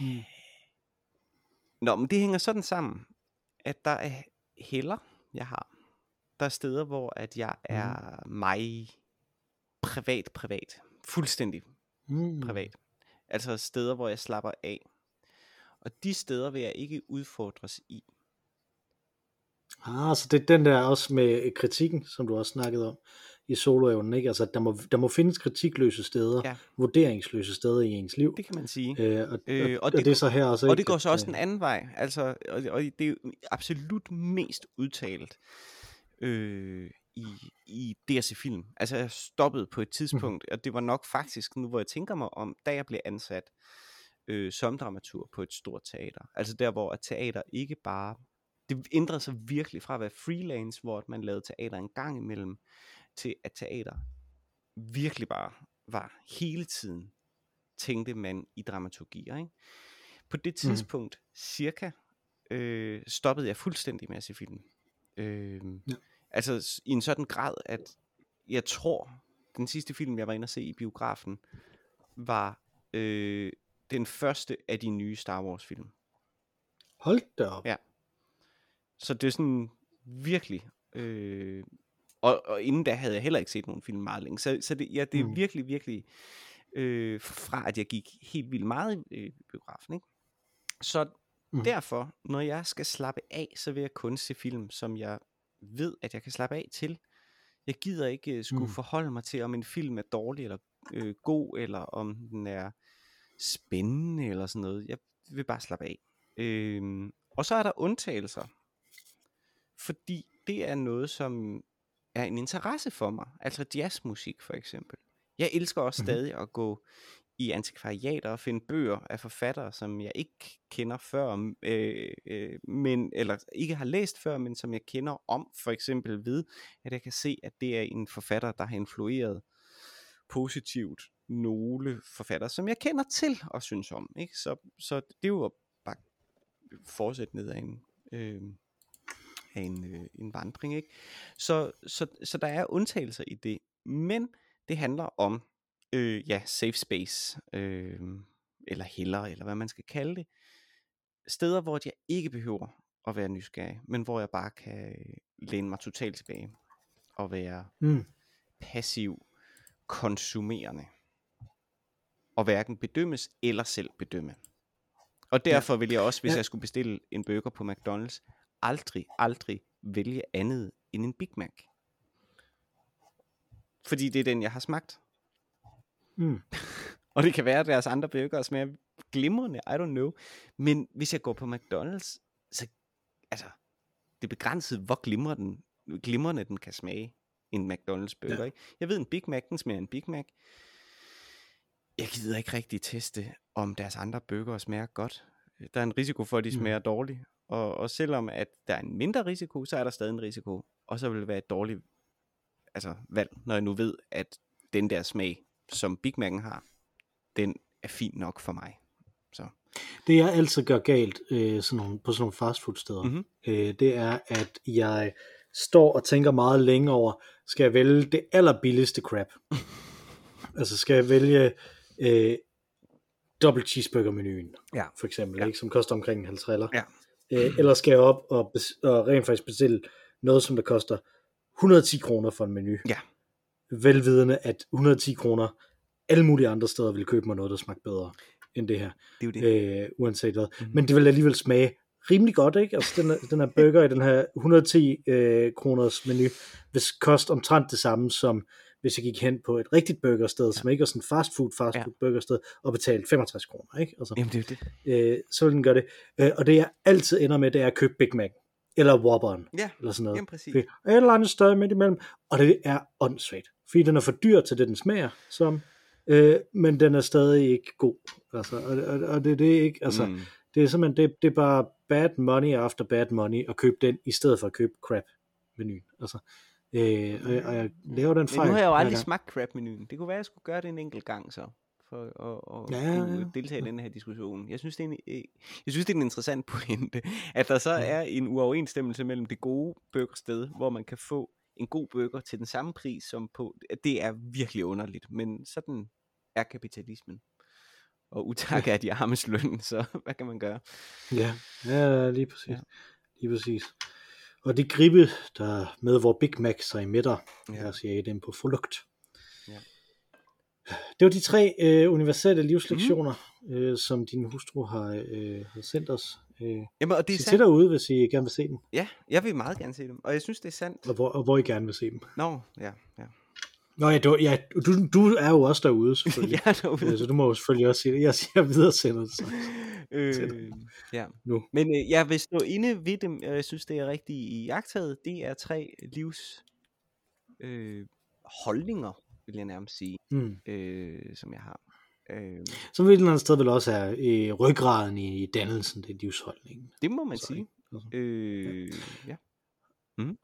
Mm. Nå, men det hænger sådan sammen, at der er heller, jeg har. Der er steder, hvor at jeg er mig privat, privat. Fuldstændig Mm. privat. Altså steder, hvor jeg slapper af. Og de steder vil jeg ikke udfordres i. Ah, så det er den der også med kritikken, som du også snakkede om i soloevnen, ikke? Altså, der må, der må findes kritikløse steder, Ja. vurderingsløse steder i ens liv. Det kan man sige. Øh, og, Øh, og og, det og det er går- så her også, Og det går så også øh, den anden vej. Altså, og, og det er absolut mest udtalt øh, i, i DRC Film. Altså, jeg stoppede på et tidspunkt, og det var nok faktisk, nu hvor jeg tænker mig om, da jeg blev ansat øh, som dramatur på et stort teater. Altså der, hvor at teater ikke bare... Det ændrede sig virkelig fra at være freelance, hvor man lavede teater en gang imellem, til at teater virkelig bare var hele tiden tænkte man i dramaturgier. Ikke? På det Mhm. tidspunkt, mm. cirka, øh, stoppede jeg fuldstændig med at se film. Øh, Ja. Altså i en sådan grad, at jeg tror, den sidste film, jeg var inde og se i biografen, var øh, den første af de nye Star Wars film. Hold da op. Ja. Så det er sådan virkelig... Øh, og, og inden da havde jeg heller ikke set nogen film meget længe. Så, så det, ja, det er Mm. virkelig, virkelig... Øh, fra at jeg gik helt vildt meget i øh, biografen. Ikke? Så Mm. derfor, når jeg skal slappe af, så vil jeg kun se film, som jeg ved, at jeg kan slappe af til. Jeg gider ikke øh, skulle Mm. forholde mig til, om en film er dårlig eller øh, god, eller om den er spændende eller sådan noget. Jeg vil bare slappe af. Øhm, og så er der undtagelser. fordi det er noget, som er en interesse for mig. Altså jazzmusik for eksempel. Jeg elsker også Mhm. stadig at gå i antikvariater og finde bøger af forfattere, som jeg ikke kender før, øh, øh, men, eller ikke har læst før, men som jeg kender om, for eksempel ved, at jeg kan se, at det er en forfatter, der har influeret positivt nogle forfattere, som jeg kender til og synes om. Ikke? Så, så det er jo bare fortsætte ned af en, øh, af en, øh, en vandring. Ikke? Så, så, så der er undtagelser i det, men det handler om øh, ja, safe space, øh, eller heller, eller hvad man skal kalde det. Steder, hvor jeg ikke behøver at være nysgerrig, men hvor jeg bare kan læne mig totalt tilbage og være Mm. passiv konsumerende. Og hverken bedømmes eller selv bedømme. Og derfor vil jeg også, hvis Ja. jeg skulle bestille en burger på McDonald's, aldrig, aldrig vælge andet end en Big Mac. Fordi det er den, jeg har smagt. Mm. Og det kan være, at deres andre burger smager glimrende, I don't know. Men hvis jeg går på McDonald's, så altså, det er begrænset, hvor glimrende den, glimrende den kan smage en McDonald's burger. Ja. Ikke? Jeg ved, en Big Mac, den smager en Big Mac. Jeg gider ikke rigtig teste, om deres andre burger smager godt. Der er en risiko for, at de Mm. smager dårligt. Og, og selvom at der er en mindre risiko, så er der stadig en risiko. Og så vil det være et dårligt altså, valg, når jeg nu ved, at den der smag, som Big Mac'en har, den er fin nok for mig. Så. Det jeg altid gør galt øh, sådan nogle, på sådan nogle fastfood-steder, Mhm. øh, det er, at jeg står og tænker meget længe over, skal jeg vælge det allerbilligste crap? altså skal jeg vælge øh, double cheeseburger-menuen, Ja. for eksempel, Ja. ikke, som koster omkring en 50 Ja. Øh, eller skal jeg op og, og rent faktisk bestille noget, som der koster 110 kroner for en menu? Ja. Velvidende, at 110 kroner alle mulige andre steder vil købe mig noget, der smagte bedre end det her Det er jo det. øh, uanset hvad. Mhm. Mm-hmm. Men det vil alligevel smage rimelig godt, ikke? Altså den, her- den her burger i den her 110 øh, kroners menu, vil koste omtrent det samme som hvis jeg gik hen på et rigtigt burgersted, ja. som ikke er sådan fast food, fast Ja. food burgersted, og betalte 65 kroner, ikke? Altså, Jamen, det er det. øh, så vil den gøre det. Øh, og det jeg altid ender med, det er at købe Big Mac, eller Whopperen, Ja, eller sådan noget. jamen præcis. Det et eller andet sted midt imellem. Og det er åndssvagt. Fordi den er for dyr til det, den smager som. Øh, men den er stadig ikke god. Altså, og, og, og det, det er ikke, altså. Mm. det er simpelthen, det, det er bare bad money after bad money at købe den, i stedet for at købe crap menuen. Altså, øh, og, jeg, og jeg laver den Men fejl. nu har jeg jo aldrig smagt crab-menuen. Det kunne være, at jeg skulle gøre det en enkelt gang så, for at, at Ja, kunne ja. deltage i den her diskussion. Jeg synes, det er en, øh, jeg synes, det er en interessant pointe, at der så Ja. er en uoverensstemmelse mellem det gode burgersted, hvor man kan få en god burger til den samme pris som på... Det er virkelig underligt, men sådan er kapitalismen. Og utak er de armes løn, så hvad kan man gøre? Ja, ja lige præcis. Ja. Lige præcis. Og det gribe, der med hvor Big Mac sig midter, ja. Os jage dem på flugt. Ja. Det var de tre øh, universelle livslektioner, mm. øh, som din hustru har, øh, har sendt os. Øh, Jamen, og det er sandt. derude, hvis I gerne vil se dem, Ja, jeg vil meget gerne se dem, og jeg synes, det er sandt. og hvor, og hvor I gerne vil se dem. Nå, ja, ja. Nå ja, du, ja du, du er jo også derude, selvfølgelig. jeg er derude. Så du må jo selvfølgelig også sige det. Jeg siger videre sender det så. Øh, ja. Nu. Men øh, jeg vil stå inde ved dem, og jeg synes, det er rigtig i jagttaget. Det er tre livs øh, holdninger, vil jeg nærmest sige, Mm. øh, som jeg har. Øh, Så vil et eller andet sted vel også er øh, ryggraden i dannelsen, det er livsholdningen. det må man Så, sige. Altså. Øh, ja.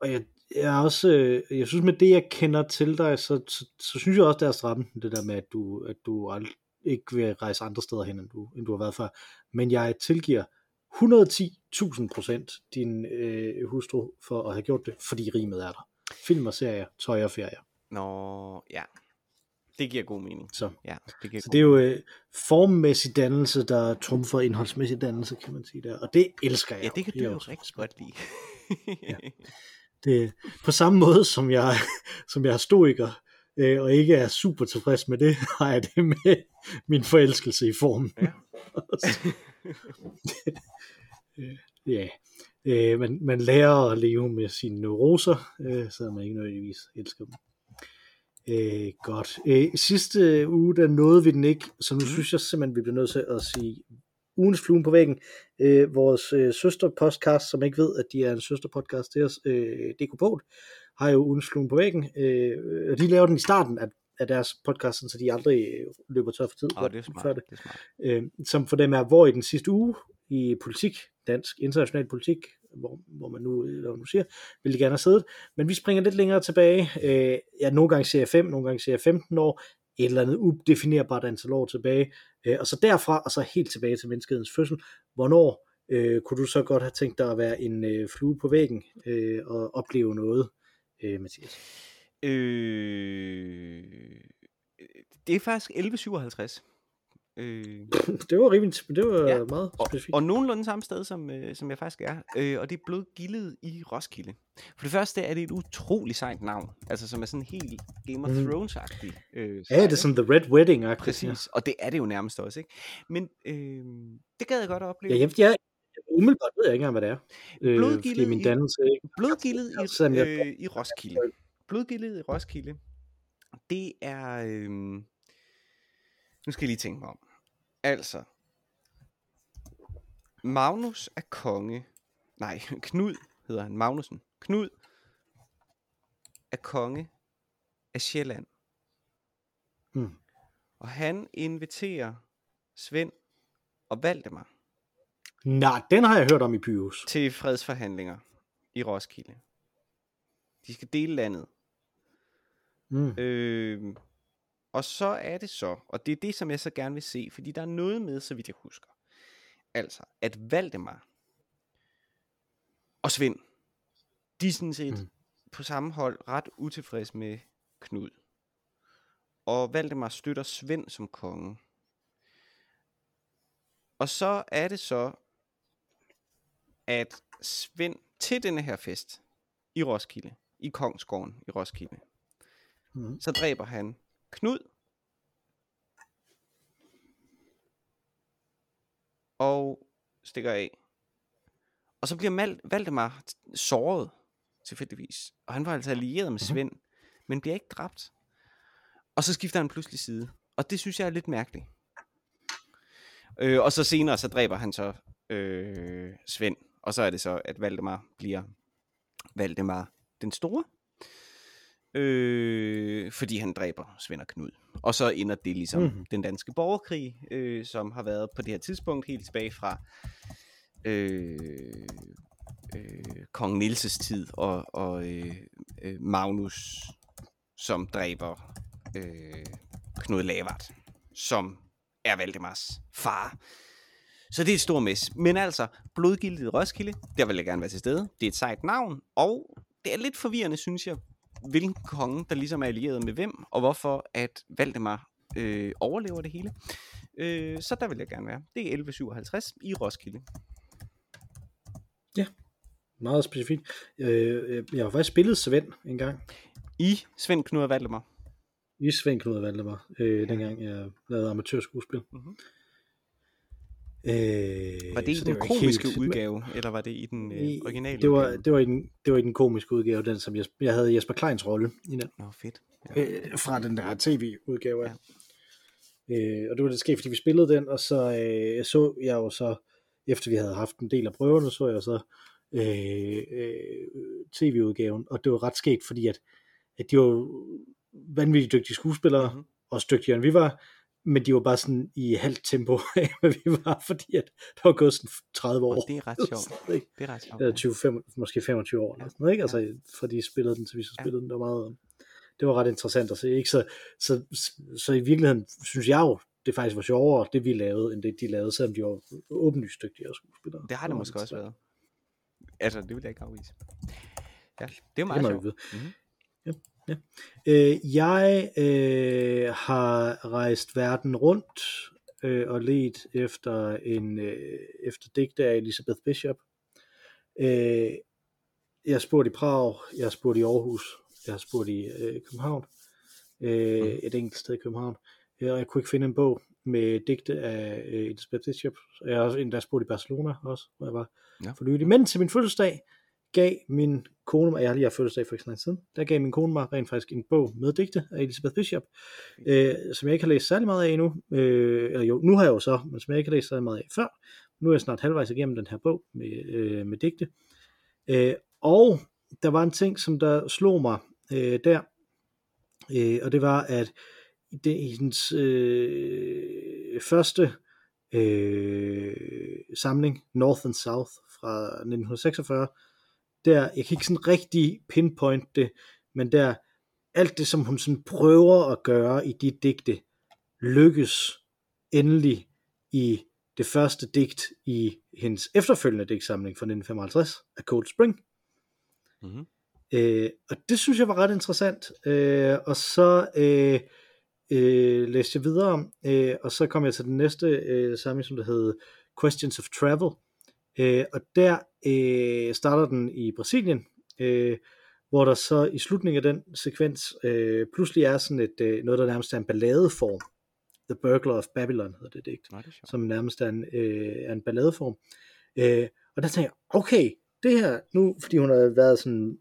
Og jeg, jeg er også, øh, jeg synes med det, jeg kender til dig, så, så, så synes jeg også, det er stramme, det der med, at du, at du ald- ikke vil rejse andre steder hen, end du, end du har været før. Men jeg tilgiver 110.000 procent din øh, hustru for at have gjort det, fordi rimet er der. Film og serier, tøj og ferier. Nå, ja. Det giver god mening. Så, Ja, det giver så det er jo øh, formmæssig dannelse, der trumfer indholdsmæssig dannelse, kan man sige der. Og det elsker jeg. Ja, det kan du jo jo rigtig godt lide. Ja. Det, på samme måde, som jeg, som jeg er stoiker, øh, og ikke er super tilfreds med det, har jeg det med min forelskelse i formen. Ja. Ja, øh, man, man lærer at leve med sine neuroser, øh, så man ikke nødvendigvis elsker dem. Øh, godt. Øh, sidste uge, der nåede vi den ikke, så nu Mhm. synes jeg simpelthen, vi bliver nødt til at sige ugens fluen på væggen. Øh, vores øh, søsterpodcast, som ikke ved, at de er en søsterpodcast til os, øh, DK Polt, har jo ugens på væggen. Øh, og de laver den i starten af, af deres podcast, så de aldrig øh, løber tør for tid. Åh, det er smart. før det. det er smart. øh, som for dem er, hvor i den sidste uge i politik, dansk international politik, hvor, hvor man nu, man nu siger, vil de gerne have siddet. Men vi springer lidt længere tilbage. Øh, ja, nogle gange ser jeg 5, nogle gange ser jeg 15 år, et eller andet udefinerbart antal år tilbage. Øh, og så derfra, og så helt tilbage til menneskehedens fødsel. Hvornår øh, kunne du så godt have tænkt dig at være en øh, flue på væggen øh, og opleve noget, øh, Mathias? Øh, det er faktisk 1157. Øh, det var rimelig, det var Ja, meget og, specifikt. og nogenlunde samme sted, som, øh, som jeg faktisk er. Øh, og det er blodgildet i Roskilde. For det første er det et utroligt sejt navn. Altså som er sådan helt Game of Mhm. Thrones-agtigt. Øh, ja, det er sådan The Red Wedding. Ja. Præcis, og det er det jo nærmest også, ikke? Men øh, det gad jeg godt at opleve. Ja, jeg, jeg, umiddelbart ved jeg ikke engang, hvad det er. Øh, Blodgildet fordi min i- dannelse ikke Blodgildet i, øh, i Roskilde. Blodgildet i Roskilde, det er... Øh, nu skal jeg lige tænke mig om. Altså, Magnus er konge. Nej, Knud hedder han. Magnusen. Knud er konge af Sjælland. Hmm. Og han inviterer Svend og Valdemar Nej, den har jeg hørt om i Pyrus. til fredsforhandlinger i Roskilde. De skal dele landet. Mm. Øh, og så er det så, og det er det, som jeg så gerne vil se, fordi der er noget med, så vidt jeg husker. Altså, at Valdemar og Svend, de er sådan set Mm. på samme hold ret utilfreds med Knud. Og Valdemar støtter Svend som konge. Og så er det så, at Svend til denne her fest i Roskilde, i Kongsgården i Roskilde, Mm. så dræber han Knud. Og stikker af. Og så bliver Mal- Valdemar såret, tilfældigvis. Og han var altså allieret med Svend, men bliver ikke dræbt. Og så skifter han pludselig side. Og det synes jeg er lidt mærkeligt. Øh, og så senere, så dræber han så øh, Svend. Og så er det så, at Valdemar bliver Valdemar den store. Øh, fordi han dræber Svend og Knud. Og så ender det ligesom Mhm. mm-hmm. den danske borgerkrig, øh, som har været på det her tidspunkt helt tilbage fra øh, øh, kong Nilses tid og, og øh, øh, Magnus, som dræber øh, Knud Lavard, som er Valdemars far. Så det er et stort mess. Men altså, blodgildet i Roskilde, der vil jeg gerne være til stede. Det er et sejt navn, og det er lidt forvirrende, synes jeg, hvilken konge, der ligesom er allieret med hvem, og hvorfor at Valdemar øh, overlever det hele. Øh, så der vil jeg gerne være. Det er 1157 i Roskilde. Meget specifikt. Øh, jeg har faktisk spillet Svend en gang. I Svend Knud og Valdemar. I Svend Knud og Valdemar, øh, Ja. dengang jeg lavede amatørskuespil. Mhm. Øh, Var det i den ikke komiske helt- udgave, eller var det i den øh, originale Det var, udgave? det, var i den, det var i den komiske udgave, den som Jesper, jeg havde Jesper Kleins rolle i den, Nå, fedt. Ja. øh, fra den der tv-udgave af. Øh, og det var det sket, fordi vi spillede den, og så øh, så jeg jo så, efter vi havde haft en del af prøverne, så jeg så øh, øh, tv-udgaven, og det var ret sket, fordi at, at de var vanvittigt dygtige skuespillere, Mhm. mm-hmm. også dygtigere end vi var, men de var bare sådan i halvt tempo af, hvad vi var, fordi at der var gået sådan 30 år. Og det er ret sjovt. Ikke? Det er ret sjovt. Eller 20, 5, måske 25 år, eller sådan noget, ikke? Altså, fra de spillede den, til vi så Ja. spillede den, det var meget, det var ret interessant at se, ikke? Så, så, så, så i virkeligheden synes jeg jo, det faktisk var sjovere, det vi lavede, end det de lavede, selvom de var åbenlyst dygtigere skuespillere. Det har det var måske også været. Altså, det vil jeg ikke afvise. Ja, det er Det meget må vi sjovt. Mhm. Øh, jeg øh, har rejst verden rundt øh, og let efter en øh, efter digte af Elisabeth Bishop. Øh, jeg har spurgt i Prag, jeg har spurgt i Aarhus, jeg har spurgt i øh, København, øh, Mhm. et enkelt sted i København, øh, og jeg kunne ikke finde en bog med digte af øh, Elisabeth Bishop. Jeg har også endda spurgt i Barcelona også, hvor jeg var Ja. for nylig. Men til min fødselsdag gav min kone mig, jeg har lige haft fødselsdag for ikke så lang siden, der gav min kone mig rent faktisk en bog med digte af Elizabeth Bishop, øh, som jeg ikke har læst særlig meget af endnu, øh, eller jo, nu har jeg jo så, men som jeg ikke har læst særlig meget af før. Nu er jeg snart halvvejs igennem den her bog med, øh, med digte. Øh, og der var en ting, som der slog mig øh, der, øh, og det var, at det i hendes øh, første øh, samling, North and South fra 1946, der, jeg kan ikke sådan rigtig pinpoint det, men der, alt det, som hun sådan prøver at gøre i de digte, lykkes endelig i det første digt i hendes efterfølgende digtsamling fra 1955 af Cold Spring. Mm-hmm. Øh, og det synes jeg var ret interessant. Øh, og så øh, øh, læste jeg videre, øh, og så kom jeg til den næste øh, samling, som der hed Questions of Travel. Øh, og der øh, starter den i Brasilien, øh, hvor der så i slutningen af den sekvens øh, pludselig er sådan et øh, noget, der nærmest er en balladeform. The Burglar of Babylon hedder det digt, Nej, det som nærmest er en, øh, er en balladeform. Øh, og der tænker jeg, okay, det her, nu, fordi hun har været sådan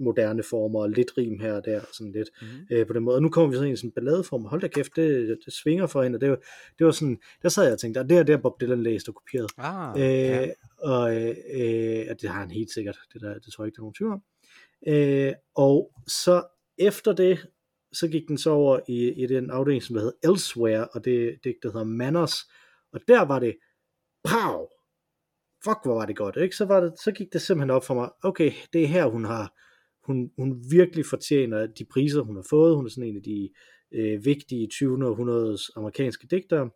moderne former, og lidt rim her og der, sådan lidt mm-hmm. øh, på den måde, og nu kommer vi så ind i sådan en balladeform, hold da kæft, det, det svinger for hende, og det var, det var sådan, der sad jeg og tænkte, det er der Bob Dylan læst og kopieret, ah, øh, ja og øh, og det har han helt sikkert, det, der, det tror jeg ikke, der er nogen tvivl om, øh, og så efter det, så gik den så over i, i den afdeling, som hedder Elsewhere, og det, det der hedder Manners, og der var det, pow, fuck hvor var det godt, ikke? Så, var det, så gik det simpelthen op for mig, okay, det er her hun har, hun, hun virkelig fortjener de priser hun har fået, hun er sådan en af de øh, vigtige 20. århundredes amerikanske digtere,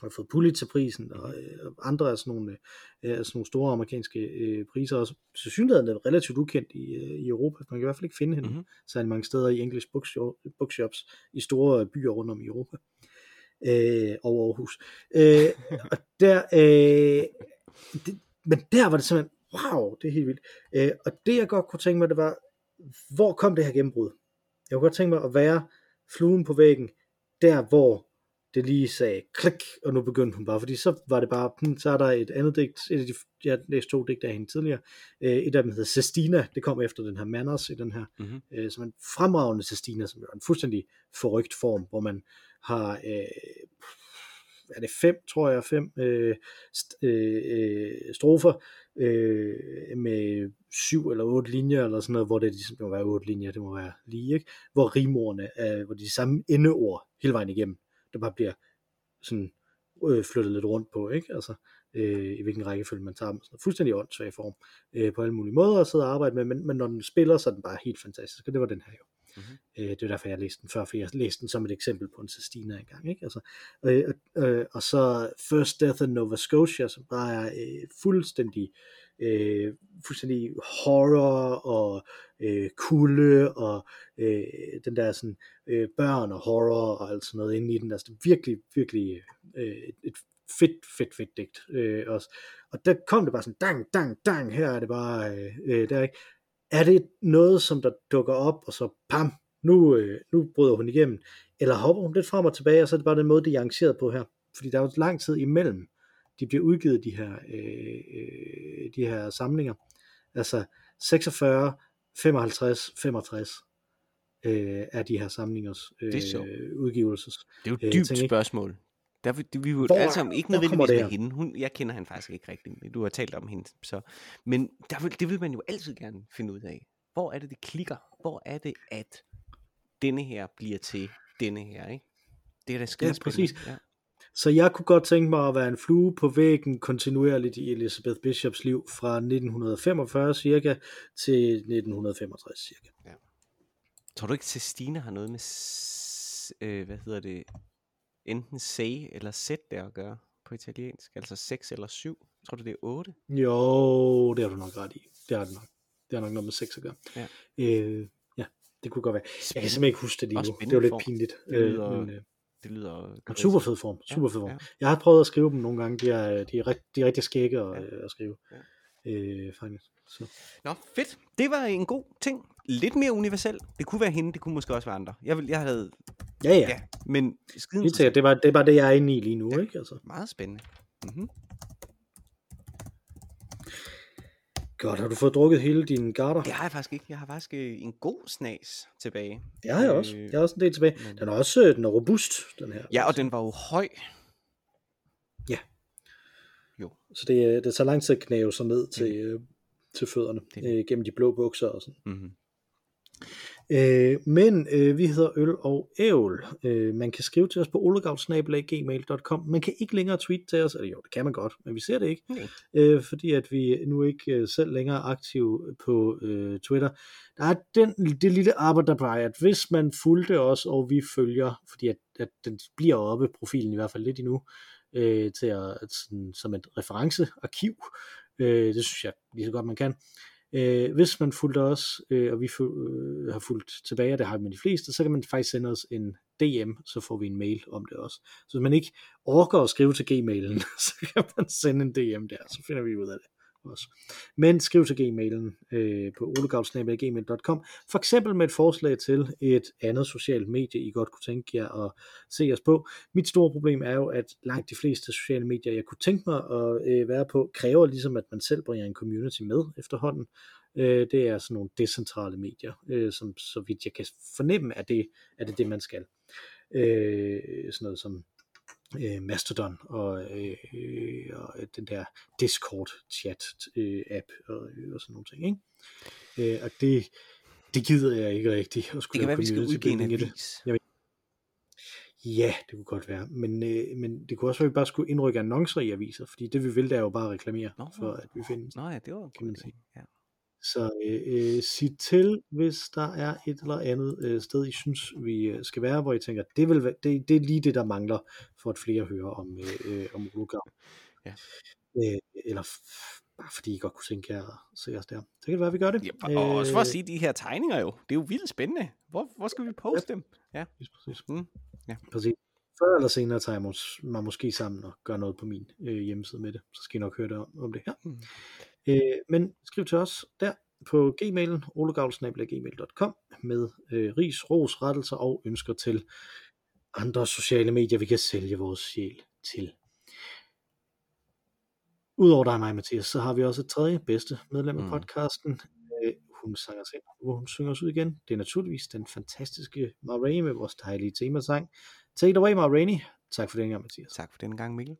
har fået Pulitzerprisen og øh, andre af sådan nogle, øh, sådan nogle store amerikanske øh, priser også. Så synes jeg, er relativt ukendt i, øh, i Europa. Man kan i hvert fald ikke finde hende mm-hmm. særlig mange steder i English bookshops i store byer rundt om i Europa. Øh, over Aarhus. Øh, og der, øh, det, men der var det simpelthen, wow, det er helt vildt. Øh, og det jeg godt kunne tænke mig, det var, hvor kom det her gennembrud? Jeg kunne godt tænke mig at være fluen på væggen, der hvor det lige sagde klik, og nu begyndte hun bare, fordi så var det bare, hmm, så er der et andet digt, et af de, jeg læste to digte af hende tidligere, øh, et af dem hedder Sestina, det kom efter den her Manners i den her, mm-hmm. øh, som en fremragende Sestina, som er en fuldstændig forrygt form, hvor man har øh, er det fem, tror jeg, fem øh, st, øh, øh, strofer øh, med syv eller otte linjer, eller sådan noget, hvor det ligesom må være otte linjer, det må være lige, ikke? Hvor rimordene er, hvor de samme endeord hele vejen igennem, der bare bliver sådan øh, flyttet lidt rundt på, ikke? Altså, øh, i hvilken rækkefølge man tager dem. Sådan fuldstændig åndssvag form øh, på alle mulige måder at sidde og arbejde med, men, men når den spiller, så er den bare helt fantastisk, og det var den her jo. Mm-hmm. Øh, det er derfor, jeg læste den før, for jeg læste den som et eksempel på en Sestina engang. Ikke? Altså, øh, øh, og så First Death in Nova Scotia, som bare er øh, fuldstændig, øh, Øh, fuldstændig horror og øh, kulde og øh, den der sådan øh, børn og horror og alt sådan noget inde i den. Altså virkelig, virkelig øh, et fedt, fedt, fedt digt øh, også. Og der kom det bare sådan, dang, dang, dang, her er det bare, øh, øh der ikke er det noget, som der dukker op, og så pam, nu, øh, nu bryder hun igennem, eller hopper hun lidt frem og tilbage, og så er det bare den måde, det er arrangeret på her. Fordi der er jo lang tid imellem, de bliver udgivet, de her, øh, øh, de her samlinger. Altså 46, 55, 65 øh, er de her samlingers øh, det er udgivelses. Det er jo et dybt øh, spørgsmål. Der, vi vil alle sammen ikke nødvendigvis med hende. Hun, jeg kender han faktisk ikke rigtigt. Du har talt om hende. Så. Men der vil, det vil man jo altid gerne finde ud af. Hvor er det, det klikker? Hvor er det, at denne her bliver til denne her? Ikke? Det er da skide ja, præcis. Ja. Så jeg kunne godt tænke mig at være en flue på væggen kontinuerligt i Elizabeth Bishops liv fra 1945 cirka til 1965 cirka. Ja. Tror du ikke, at Stine har noget med, øh, hvad hedder det, enten say eller set der at gøre på italiensk? Altså 6 eller 7? Tror du, det er 8? Jo, det har du nok ret i. Det har det nok. Det har nok noget med 6 at gøre. Ja. Øh, ja, det kunne godt være. Spændende. Jeg kan simpelthen ikke huske det lige nu. Det var lidt pinligt. Det lyder, øh, men, øh, det lyder... Super fed form. Super fed form. Ja, ja. Jeg har prøvet at skrive dem nogle gange. De er, de er, rigt, de er rigtig skægge at, ja. at skrive. Ja. Øh, faktisk. Så. Nå, fedt. Det var en god ting. Lidt mere universel. Det kunne være hende, det kunne måske også være andre. Jeg, vil, jeg havde... Ja, ja. ja men skiden... Sikkert. Det var, det bare det, jeg er inde i lige nu, ja, ikke? Altså. Meget spændende. Mm-hmm. Godt, har du fået drukket hele dine garter? Det har jeg faktisk ikke. Jeg har faktisk øh, en god snas tilbage. Det har jeg også. Øh, Jeg har også en del tilbage. Den er også øh, den er robust, den her. Ja, og den var jo høj. Så det, det tager lang tid at knæve sig ned til, øh, til fødderne, Det det. øh, gennem de blå bukser og sådan. Mm-hmm. Øh, men øh, vi hedder Øl og Ævl. Øh, man kan skrive til os på olegavl.gmail.com. Man kan ikke længere tweete til os, eller jo, det kan man godt, men vi ser det ikke, Nej. øh, fordi at vi nu ikke øh, selv længere er aktive på øh, Twitter. Der er den, det lille arbejde, at hvis man fulgte os, og vi følger, fordi at, at den bliver oppe, profilen i hvert fald lidt endnu, øh, til at, at sådan, som et referencearkiv, øh, det synes jeg lige så godt man kan, Øh, hvis man fulgte os, øh, og vi fu- øh, har fulgt tilbage, og det har vi med de fleste, så kan man faktisk sende os en DM, så får vi en mail om det også. Så hvis man ikke orker at skrive til gmailen, så kan man sende en DM der, så finder vi ud af det også. Men skriv til gmailen øh, på olegavl.gmail.com for eksempel med et forslag til et andet socialt medie, I godt kunne tænke jer at se os på. Mit store problem er jo, at langt de fleste sociale medier, jeg kunne tænke mig at øh, være på, kræver ligesom, at man selv bringer en community med efterhånden. Øh, det er sådan nogle decentrale medier, øh, som så vidt jeg kan fornemme, at det er det, det man skal. Øh, sådan noget som øh, Mastodon og, øh, og den der Discord chat øh, app og, og sådan nogle ting. Ikke? Øh, og det, det gider jeg ikke rigtigt at Det skulle kan lave være, vi skal udgive en community-building i det. avis. Ja, det kunne godt være. Men, øh, men det kunne også være, at vi bare skulle indrykke annoncer i aviser, fordi det vi vil, det er jo bare at reklamere, Nå. for at vi findes. Nå ja, det var en Kan man sige. Ja. Så øh, øh, sig til, hvis der er et eller andet øh, sted, I synes, vi øh, skal være, hvor I tænker, det, vil, være- det, det er lige det, der mangler, for at flere hører om, øh, øh, om Ulugav. Ja. Øh, eller f- bare fordi I godt kunne tænke jer se os der. Så kan det være, vi gør det. Ja, og også for at Øh, sige de her tegninger jo. Det er jo vildt spændende. Hvor, hvor skal vi poste dem? Ja. Præcis, præcis. Mm. Ja. præcis. Før eller senere tager jeg mig måske sammen og gør noget på min øh, hjemmeside med det. Så skal I nok høre det om, om det her. Mm. Øh, men skriv til os der på gmailen, olegavl.gmail.com med øh, ris, ros, rettelser og ønsker til andre sociale medier, vi kan sælge vores sjæl til. Udover dig og mig, Mathias, så har vi også et tredje bedste medlem af Mm. podcasten. Øh, hun sanger os ind, hvor hun synger os ud igen. Det er naturligvis den fantastiske Ma Rainey med vores dejlige temasang. Take it away, Ma Rainey. Tak for den gang, Mathias. Tak for denne gang, Mikkel.